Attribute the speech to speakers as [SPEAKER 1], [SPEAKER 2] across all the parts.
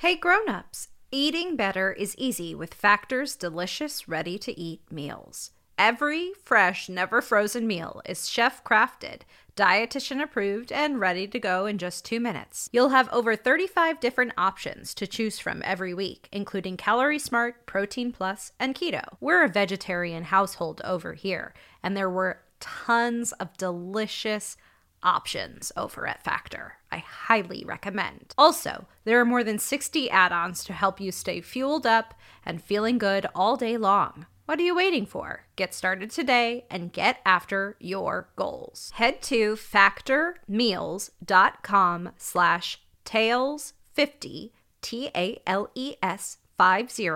[SPEAKER 1] Hey grown-ups, eating better is easy with Factor's delicious ready-to-eat meals. Every fresh, never frozen meal is chef crafted, dietitian approved, and ready to go in just 2 minutes. You'll have over 35 different options to choose from every week, including Calorie Smart, Protein Plus, and Keto. We're a vegetarian household over here, and there were tons of delicious options over at Factor. I highly recommend. Also, there are more than 60 add ons to help you stay fueled up and feeling good all day long. What are you waiting for? Get started today and get after your goals. Head to factormeals.com slash tales50, T-A-L-E-S 50,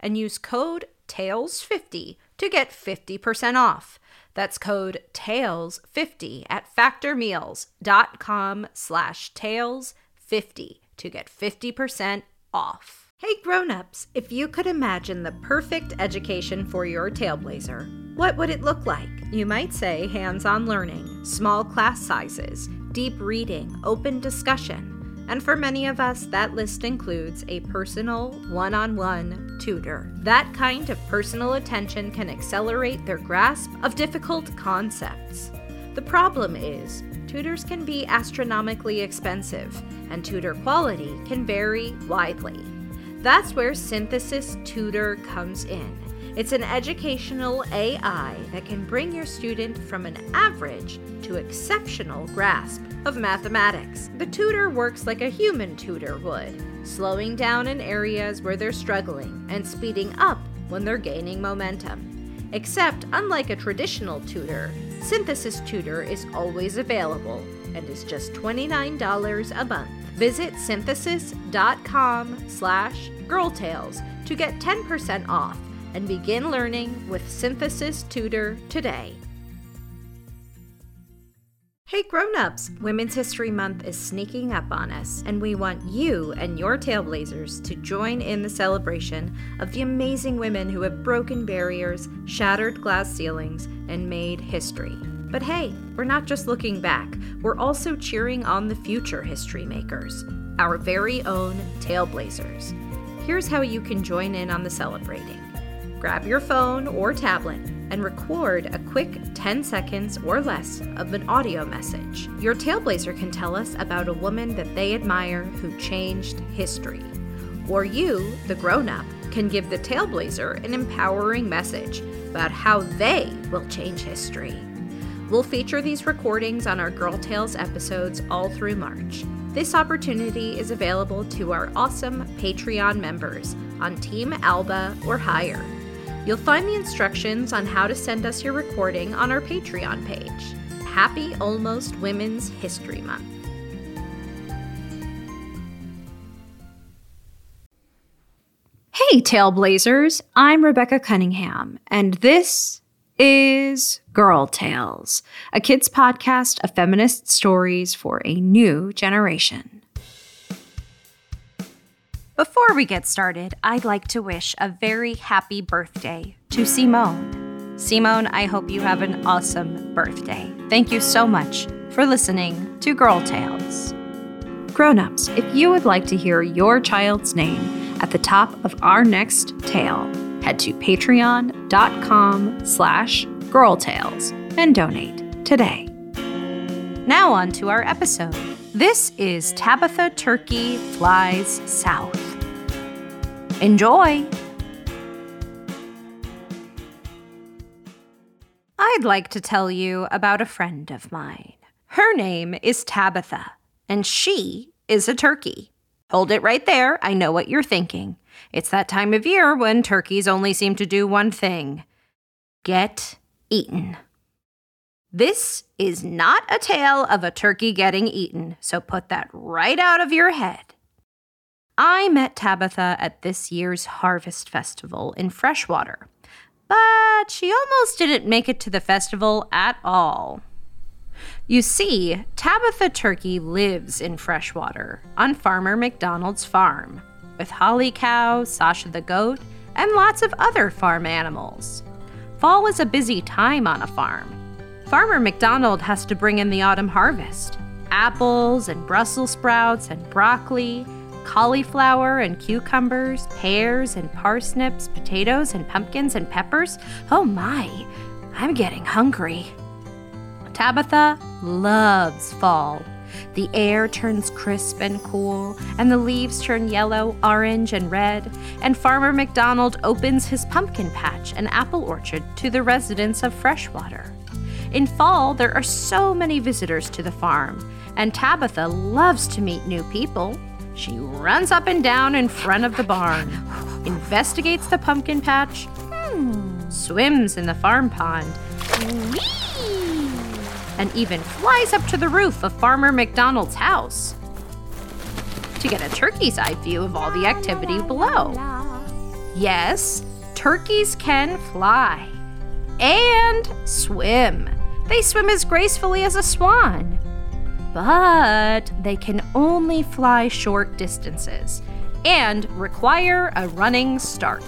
[SPEAKER 1] and use code TALES50 to get 50% off. That's code TALES50 at factormeals.com slash TALES50 to get 50% off. Hey grown-ups, if you could imagine the perfect education for your tailblazer, what would it look like? You might say hands-on learning, small class sizes, deep reading, open discussion, and for many of us, that list includes a personal, one on one tutor. That kind of personal attention can accelerate their grasp of difficult concepts. The problem is, tutors can be astronomically expensive, and tutor quality can vary widely. That's where Synthesis Tutor comes in. It's an educational AI that can bring your student from an average to exceptional grasp of mathematics. The tutor works like a human tutor would, slowing down in areas where they're struggling and speeding up when they're gaining momentum. Except, unlike a traditional tutor, Synthesis Tutor is always available and is just $29 a month. Visit synthesis.com slash girltales to get 10% off and begin learning with Synthesis Tutor today. Hey grown-ups, Women's History Month is sneaking up on us, and we want you and your tailblazers to join in the celebration of the amazing women who have broken barriers, shattered glass ceilings, and made history. But hey, we're not just looking back, we're also cheering on the future history makers, our very own tailblazers. Here's how you can join in on the celebrating grab your phone or tablet and record a quick 10 seconds or less of an audio message. Your Tailblazer can tell us about a woman that they admire who changed history. Or you, the grown up, can give the Tailblazer an empowering message about how they will change history. We'll feature these recordings on our Girl Tales episodes all through March. This opportunity is available to our awesome Patreon members on Team Alba or higher. You'll find the instructions on how to send us your recording on our Patreon page. Happy Almost Women's History Month. Hey, Tailblazers! I'm Rebecca Cunningham, and this is Girl Tales, a kids' podcast of feminist stories for a new generation. Before we get started, I'd like to wish a very happy birthday to Simone. Simone, I hope you have an awesome birthday. Thank you so much for listening to Girl Tales. Grown-ups, if you would like to hear your child's name at the top of our next tale, head to patreon.com slash girltales and donate today. Now on to our episode. This is Tabitha Turkey Flies South. Enjoy! I'd like to tell you about a friend of mine. Her name is Tabitha, and she is a turkey. Hold it right there. I know what you're thinking. It's that time of year when turkeys only seem to do one thing get eaten. This is not a tale of a turkey getting eaten, so put that right out of your head. I met Tabitha at this year's Harvest Festival in Freshwater, but she almost didn't make it to the festival at all. You see, Tabitha Turkey lives in Freshwater on Farmer McDonald's farm with Holly Cow, Sasha the goat, and lots of other farm animals. Fall is a busy time on a farm, Farmer McDonald has to bring in the autumn harvest apples and Brussels sprouts and broccoli, cauliflower and cucumbers, pears and parsnips, potatoes and pumpkins and peppers. Oh my, I'm getting hungry. Tabitha loves fall. The air turns crisp and cool, and the leaves turn yellow, orange, and red, and Farmer McDonald opens his pumpkin patch and apple orchard to the residents of Freshwater. In fall, there are so many visitors to the farm, and Tabitha loves to meet new people. She runs up and down in front of the barn, investigates the pumpkin patch, swims in the farm pond, and even flies up to the roof of Farmer McDonald's house to get a turkey's eye view of all the activity below. Yes, turkeys can fly and swim. They swim as gracefully as a swan. But they can only fly short distances and require a running start.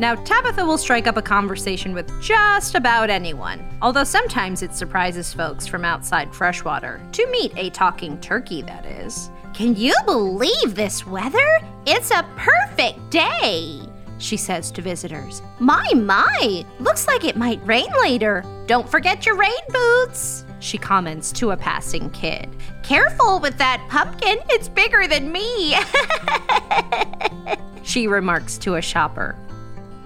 [SPEAKER 1] Now, Tabitha will strike up a conversation with just about anyone, although sometimes it surprises folks from outside freshwater to meet a talking turkey, that is.
[SPEAKER 2] Can you believe this weather? It's a perfect day, she says to visitors. My, my, looks like it might rain later. Don't forget your rain boots, she comments to a passing kid. Careful with that pumpkin, it's bigger than me,
[SPEAKER 1] she remarks to a shopper.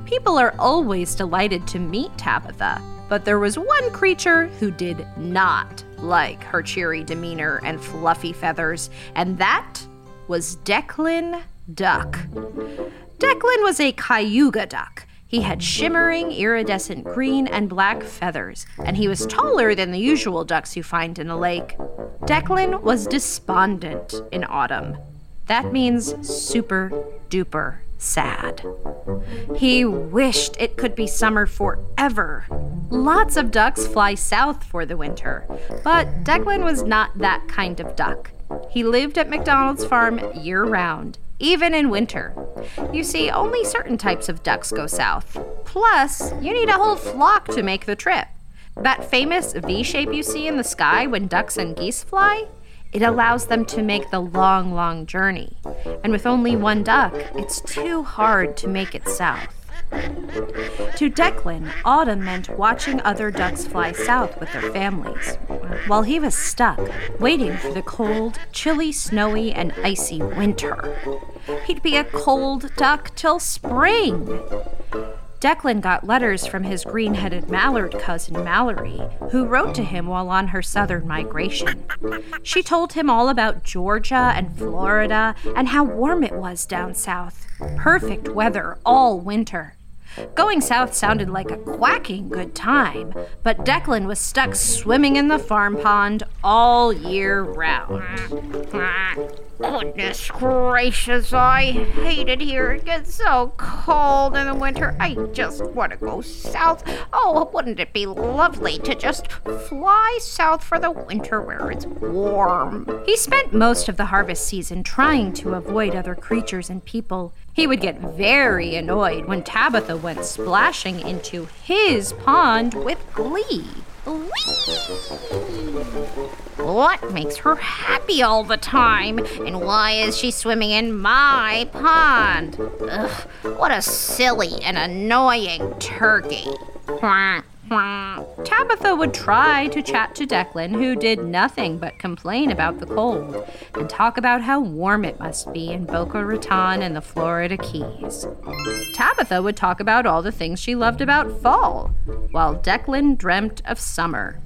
[SPEAKER 1] People are always delighted to meet Tabitha, but there was one creature who did not like her cheery demeanor and fluffy feathers, and that was Declan Duck. Declan was a cayuga duck. He had shimmering, iridescent green and black feathers, and he was taller than the usual ducks you find in a lake. Declan was despondent in autumn. That means super duper sad. He wished it could be summer forever. Lots of ducks fly south for the winter, but Declan was not that kind of duck. He lived at McDonald's farm year round, even in winter. You see, only certain types of ducks go south. Plus, you need a whole flock to make the trip. That famous V shape you see in the sky when ducks and geese fly? It allows them to make the long, long journey. And with only one duck, it's too hard to make it south. To Declan, autumn meant watching other ducks fly south with their families, while he was stuck, waiting for the cold, chilly, snowy, and icy winter. He'd be a cold duck till spring. Declan got letters from his green headed mallard cousin Mallory, who wrote to him while on her southern migration. She told him all about Georgia and Florida and how warm it was down south. Perfect weather all winter. Going south sounded like a quacking good time, but Declan was stuck swimming in the farm pond all year round.
[SPEAKER 2] Goodness gracious, I hate it here. It gets so cold in the winter. I just want to go south. Oh, wouldn't it be lovely to just fly south for the winter where it's warm?
[SPEAKER 1] He spent most of the harvest season trying to avoid other creatures and people. He would get very annoyed when Tabitha went splashing into his pond with glee.
[SPEAKER 2] What makes her happy all the time? And why is she swimming in my pond? Ugh, what a silly and annoying turkey.
[SPEAKER 1] Tabitha would try to chat to Declan, who did nothing but complain about the cold and talk about how warm it must be in Boca Raton and the Florida Keys. Tabitha would talk about all the things she loved about fall, while Declan dreamt of summer.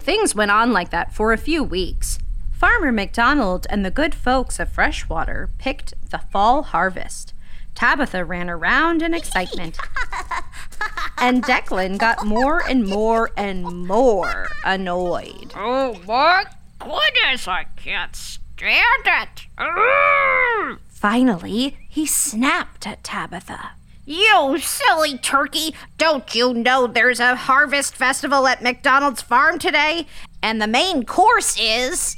[SPEAKER 1] Things went on like that for a few weeks. Farmer McDonald and the good folks of Freshwater picked the fall harvest. Tabitha ran around in excitement. and Declan got more and more and more annoyed.
[SPEAKER 2] Oh my goodness, I can't stand it.
[SPEAKER 1] Finally, he snapped at Tabitha.
[SPEAKER 2] You silly turkey! Don't you know there's a harvest festival at McDonald's farm today? And the main course is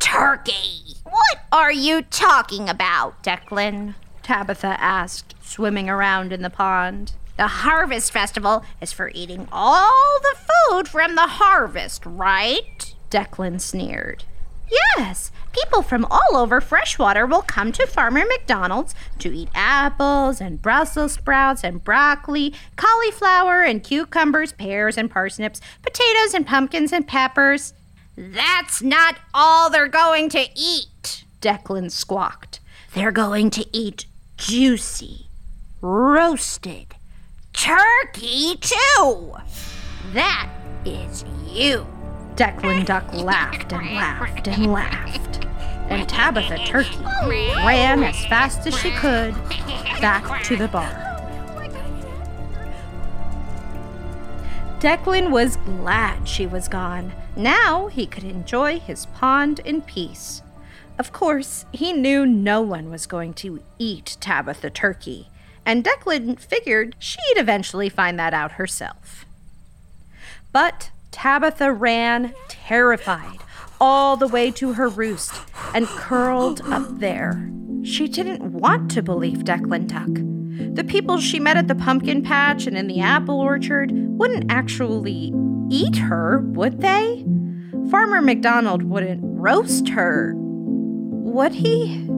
[SPEAKER 2] turkey. What are you talking about, Declan? Tabitha asked, swimming around in the pond. The Harvest Festival is for eating all the food from the harvest, right? Declan sneered. Yes, people from all over freshwater will come to Farmer McDonald's to eat apples and Brussels sprouts and broccoli, cauliflower and cucumbers, pears and parsnips, potatoes and pumpkins and peppers. That's not all they're going to eat, Declan squawked. They're going to eat juicy, roasted turkey, too. That is you. Declan Duck laughed and laughed and laughed. And Tabitha Turkey ran as fast as she could back to the barn. Declan was glad she was gone. Now he could enjoy his pond in peace. Of course, he knew no one was going to eat Tabitha Turkey, and Declan figured she'd eventually find that out herself. But Tabitha ran, terrified, all the way to her roost and curled up there. She didn't want to believe Declan Duck. The people she met at the pumpkin patch and in the apple orchard wouldn't actually eat her, would they? Farmer McDonald wouldn't roast her, would he?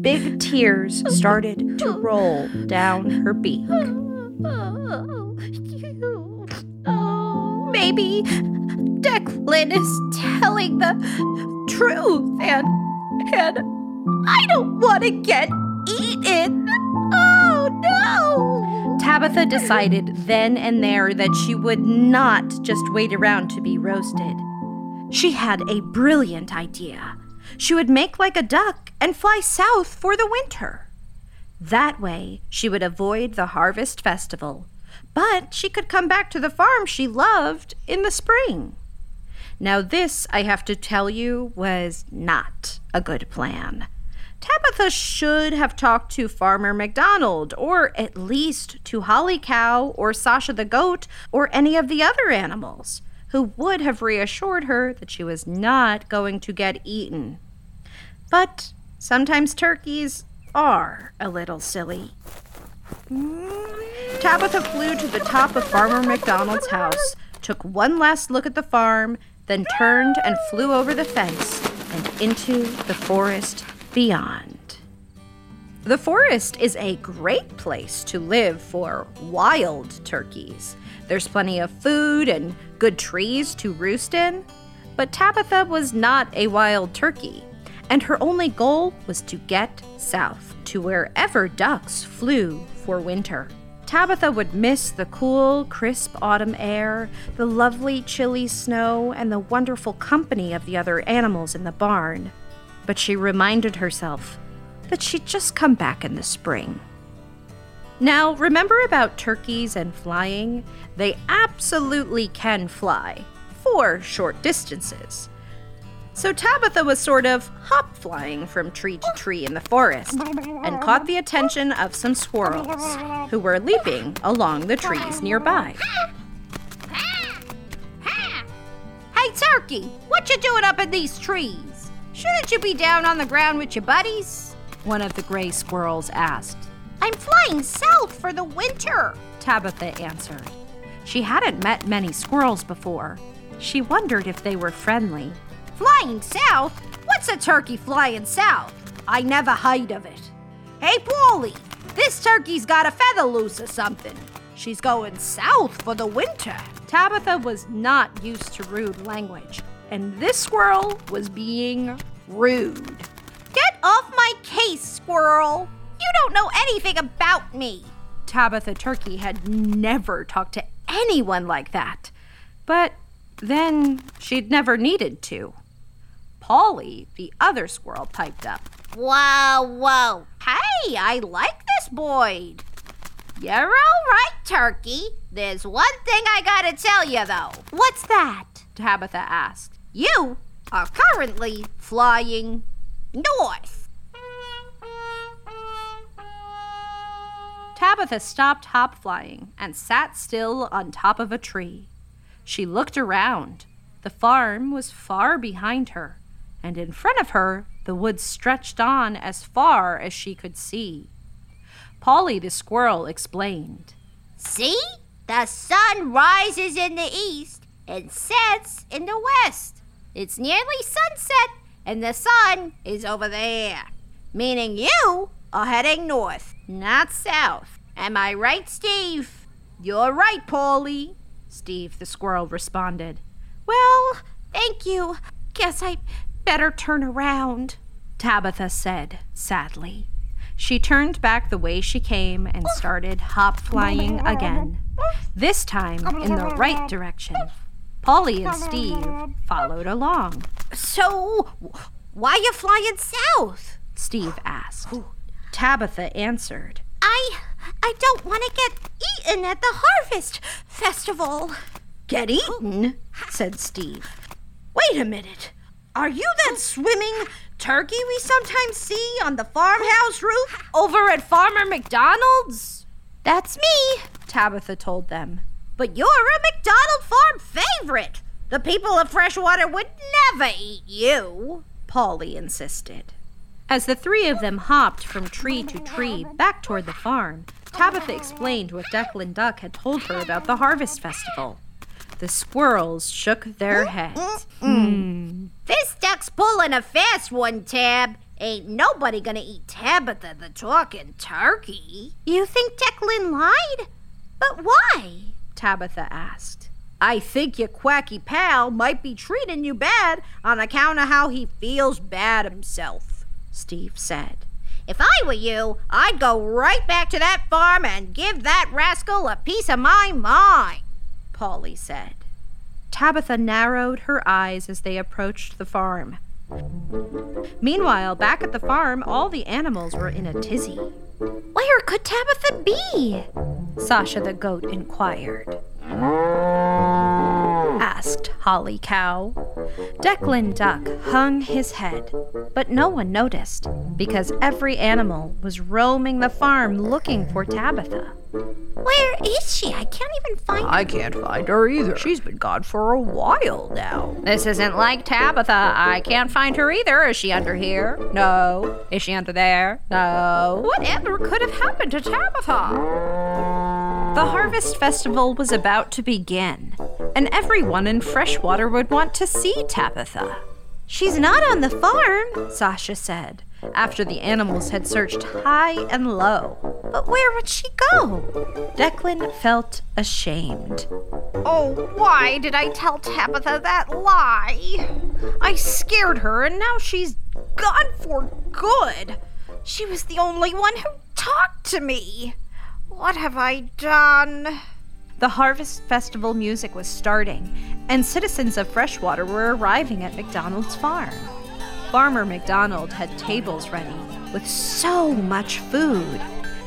[SPEAKER 2] Big tears started to roll down her beak. Maybe Declan is telling the truth and and I don't want to get eaten. Oh no. Tabitha decided then and there that she would not just wait around to be roasted. She had a brilliant idea. She would make like a duck and fly south for the winter. That way, she would avoid the harvest festival but she could come back to the farm she loved in the spring. Now, this, I have to tell you, was not a good plan. Tabitha should have talked to Farmer McDonald, or at least to Holly Cow, or Sasha the goat, or any of the other animals, who would have reassured her that she was not going to get eaten. But sometimes turkeys are a little silly. Tabitha flew to the top of Farmer McDonald's house, took one last look at the farm, then turned and flew over the fence and into the forest beyond. The forest is a great place to live for wild turkeys. There's plenty of food and good trees to roost in. But Tabitha was not a wild turkey, and her only goal was to get south to wherever ducks flew for winter. Tabitha would miss the cool, crisp autumn air, the lovely, chilly snow, and the wonderful company of the other animals in the barn. But she reminded herself that she'd just come back in the spring. Now, remember about turkeys and flying? They absolutely can fly for short distances. So Tabitha was sort of hop flying from tree to tree in the forest and caught the attention of some squirrels who were leaping along the trees nearby.
[SPEAKER 3] Hey, Turkey, what you doing up in these trees? Shouldn't you be down on the ground with your buddies?
[SPEAKER 1] One of the gray squirrels asked.
[SPEAKER 2] I'm flying south for the winter,
[SPEAKER 1] Tabitha answered. She hadn't met many squirrels before. She wondered if they were friendly
[SPEAKER 3] Flying south? What's a turkey flying south? I never heard of it. Hey, Polly, this turkey's got a feather loose or something. She's going south for the winter.
[SPEAKER 1] Tabitha was not used to rude language, and this squirrel was being rude.
[SPEAKER 2] Get off my case, squirrel! You don't know anything about me.
[SPEAKER 1] Tabitha Turkey had never talked to anyone like that. But then she'd never needed to. Polly, the other squirrel, piped up.
[SPEAKER 2] Whoa, whoa. Hey, I like this boy. You're all right, Turkey. There's one thing I gotta tell you, though.
[SPEAKER 1] What's that? Tabitha asked.
[SPEAKER 2] You are currently flying north.
[SPEAKER 1] Tabitha stopped hop flying and sat still on top of a tree. She looked around. The farm was far behind her and in front of her the woods stretched on as far as she could see. Polly the squirrel explained.
[SPEAKER 2] See? The sun rises in the east and sets in the west.
[SPEAKER 3] It's nearly sunset, and the sun is over there. Meaning you are heading north, not south. Am I right, Steve? You're right, Polly. Steve the squirrel responded.
[SPEAKER 2] Well, thank you. Guess I better turn around,
[SPEAKER 1] Tabitha said sadly. She turned back the way she came and started hop flying again, this time in the right direction. Polly and Steve followed along.
[SPEAKER 3] So, why you flying south?
[SPEAKER 1] Steve asked. Tabitha answered.
[SPEAKER 2] I I don't want to get eaten at the harvest festival.
[SPEAKER 3] Get eaten? said Steve. Wait a minute. Are you that swimming turkey we sometimes see on the farmhouse roof over at Farmer McDonald's?
[SPEAKER 1] That's me, Tabitha told them.
[SPEAKER 3] But you're a McDonald farm favorite. The people of Freshwater would never eat you, Polly insisted.
[SPEAKER 1] As the three of them hopped from tree to tree back toward the farm, Tabitha explained what Declan Duck had told her about the Harvest Festival. The squirrels shook their heads.
[SPEAKER 3] Mm. This duck's pulling a fast one, Tab. Ain't nobody gonna eat Tabitha the talking turkey.
[SPEAKER 2] You think Declan lied? But why?
[SPEAKER 1] Tabitha asked.
[SPEAKER 3] I think your quacky pal might be treating you bad on account of how he feels bad himself, Steve said. If I were you, I'd go right back to that farm and give that rascal a piece of my mind. Polly said.
[SPEAKER 1] Tabitha narrowed her eyes as they approached the farm. Meanwhile, back at the farm, all the animals were in a tizzy.
[SPEAKER 2] Where could Tabitha be?
[SPEAKER 1] Sasha the goat inquired asked Holly Cow. Declan Duck hung his head, but no one noticed because every animal was roaming the farm looking for Tabitha.
[SPEAKER 2] Where is she? I can't even find her.
[SPEAKER 4] I can't find her either. She's been gone for a while now.
[SPEAKER 1] This isn't like Tabitha. I can't find her either. Is she under here? No. Is she under there? No.
[SPEAKER 3] Whatever could have happened to Tabitha?
[SPEAKER 1] The Harvest Festival was about to begin, and everyone in Freshwater would want to see Tabitha.
[SPEAKER 2] She's not on the farm, Sasha said,
[SPEAKER 1] after the animals had searched high and low.
[SPEAKER 2] But where would she go?
[SPEAKER 1] Declan felt ashamed.
[SPEAKER 2] Oh, why did I tell Tabitha that lie? I scared her, and now she's gone for good. She was the only one who talked to me. What have I done?
[SPEAKER 1] The Harvest Festival music was starting, and citizens of Freshwater were arriving at McDonald's farm. Farmer McDonald had tables ready with so much food.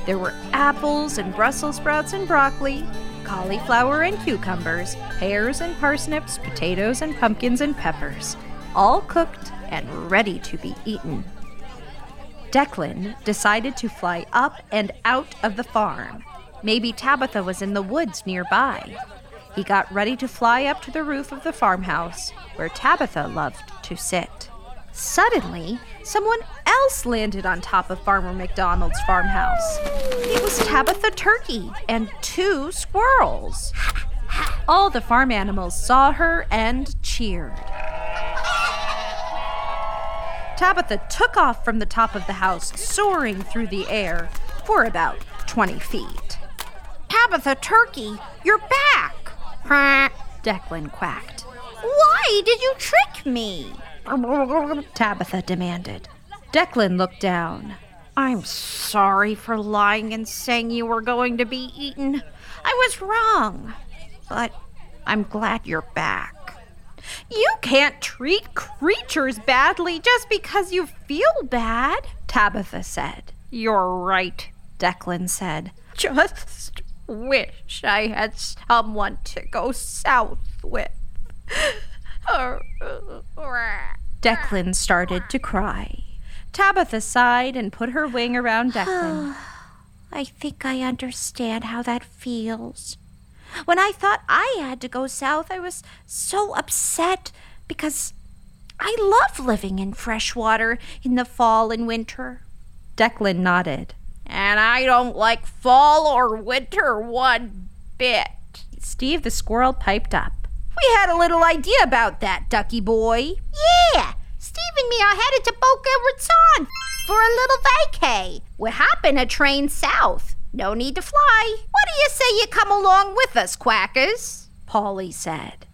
[SPEAKER 1] There were apples and Brussels sprouts and broccoli, cauliflower and cucumbers, pears and parsnips, potatoes and pumpkins and peppers, all cooked and ready to be eaten. Declan decided to fly up and out of the farm. Maybe Tabitha was in the woods nearby. He got ready to fly up to the roof of the farmhouse where Tabitha loved to sit. Suddenly, someone else landed on top of Farmer McDonald's farmhouse. It was Tabitha Turkey and two squirrels. All the farm animals saw her and cheered. Tabitha took off from the top of the house, soaring through the air for about 20 feet.
[SPEAKER 2] Tabitha Turkey, you're back!
[SPEAKER 1] Declan quacked.
[SPEAKER 2] Why did you trick me?
[SPEAKER 1] Tabitha demanded. Declan looked down.
[SPEAKER 2] I'm sorry for lying and saying you were going to be eaten. I was wrong. But I'm glad you're back.
[SPEAKER 3] You can't treat creatures badly just because you feel bad, Tabitha said.
[SPEAKER 1] You're right, Declan said.
[SPEAKER 3] Just wish I had someone to go south with.
[SPEAKER 1] Declan started to cry. Tabitha sighed and put her wing around Declan.
[SPEAKER 2] I think I understand how that feels. When I thought I had to go south, I was so upset because I love living in Freshwater in the fall and winter.
[SPEAKER 1] Declan nodded.
[SPEAKER 3] And I don't like fall or winter one bit.
[SPEAKER 1] Steve the squirrel piped up.
[SPEAKER 3] We had a little idea about that, Ducky Boy.
[SPEAKER 2] Yeah, Steve and me are headed to Boca Raton for a little vacay. We're hopping a train south. No need to fly. What do you say you come along with us, Quackers?
[SPEAKER 3] Polly said.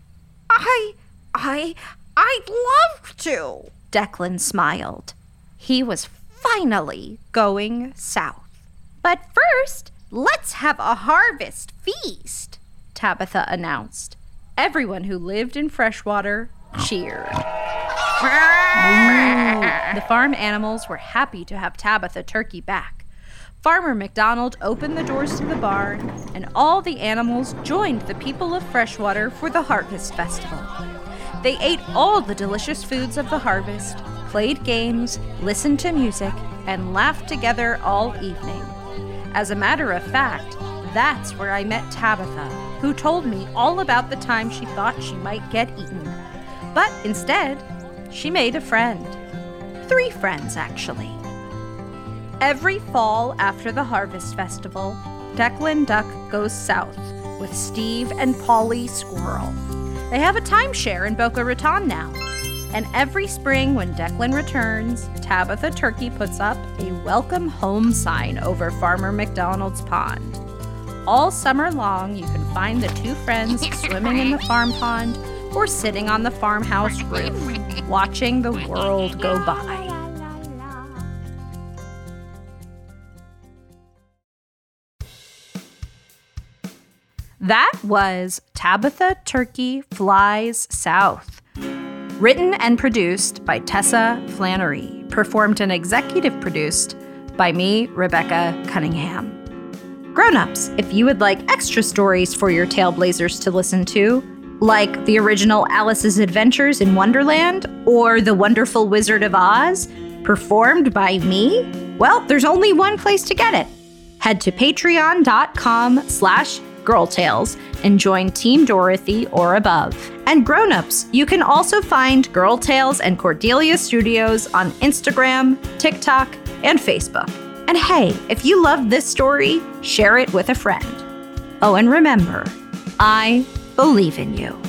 [SPEAKER 1] I, I, I'd love to.
[SPEAKER 3] Declan smiled. He was finally going south.
[SPEAKER 2] But first, let's have a harvest feast,
[SPEAKER 3] Tabitha announced. Everyone who lived in freshwater cheered. the farm animals were happy to have Tabitha Turkey back. Farmer McDonald opened the doors to the barn, and all the animals joined the people of Freshwater for the Harvest Festival. They ate all the delicious foods of the harvest, played games, listened to music, and laughed together all evening. As a matter of fact, that's where I met Tabitha, who told me all about the time she thought she might get eaten. But instead, she made a friend. Three friends, actually. Every fall after the Harvest Festival, Declan Duck goes south with Steve and Polly Squirrel. They have a timeshare in Boca Raton now. And every spring when Declan returns, Tabitha Turkey puts up a welcome home sign over Farmer McDonald's pond. All summer long, you can find the two friends swimming in the farm pond or sitting on the farmhouse roof, watching the world go by. That was Tabitha Turkey Flies South. Written and produced by Tessa Flannery. Performed and executive produced by me, Rebecca Cunningham. Grown-ups, if you would like extra stories for your Tailblazers to listen to, like the original Alice's Adventures in Wonderland or The Wonderful Wizard of Oz, performed by me, well, there's only one place to get it. Head to patreon.com slash girltales and join Team Dorothy or above. And grown-ups, you can also find Girl Tales and Cordelia Studios on Instagram, TikTok, and Facebook. And hey, if you love this story, share it with a friend. Oh, and remember, I believe in you.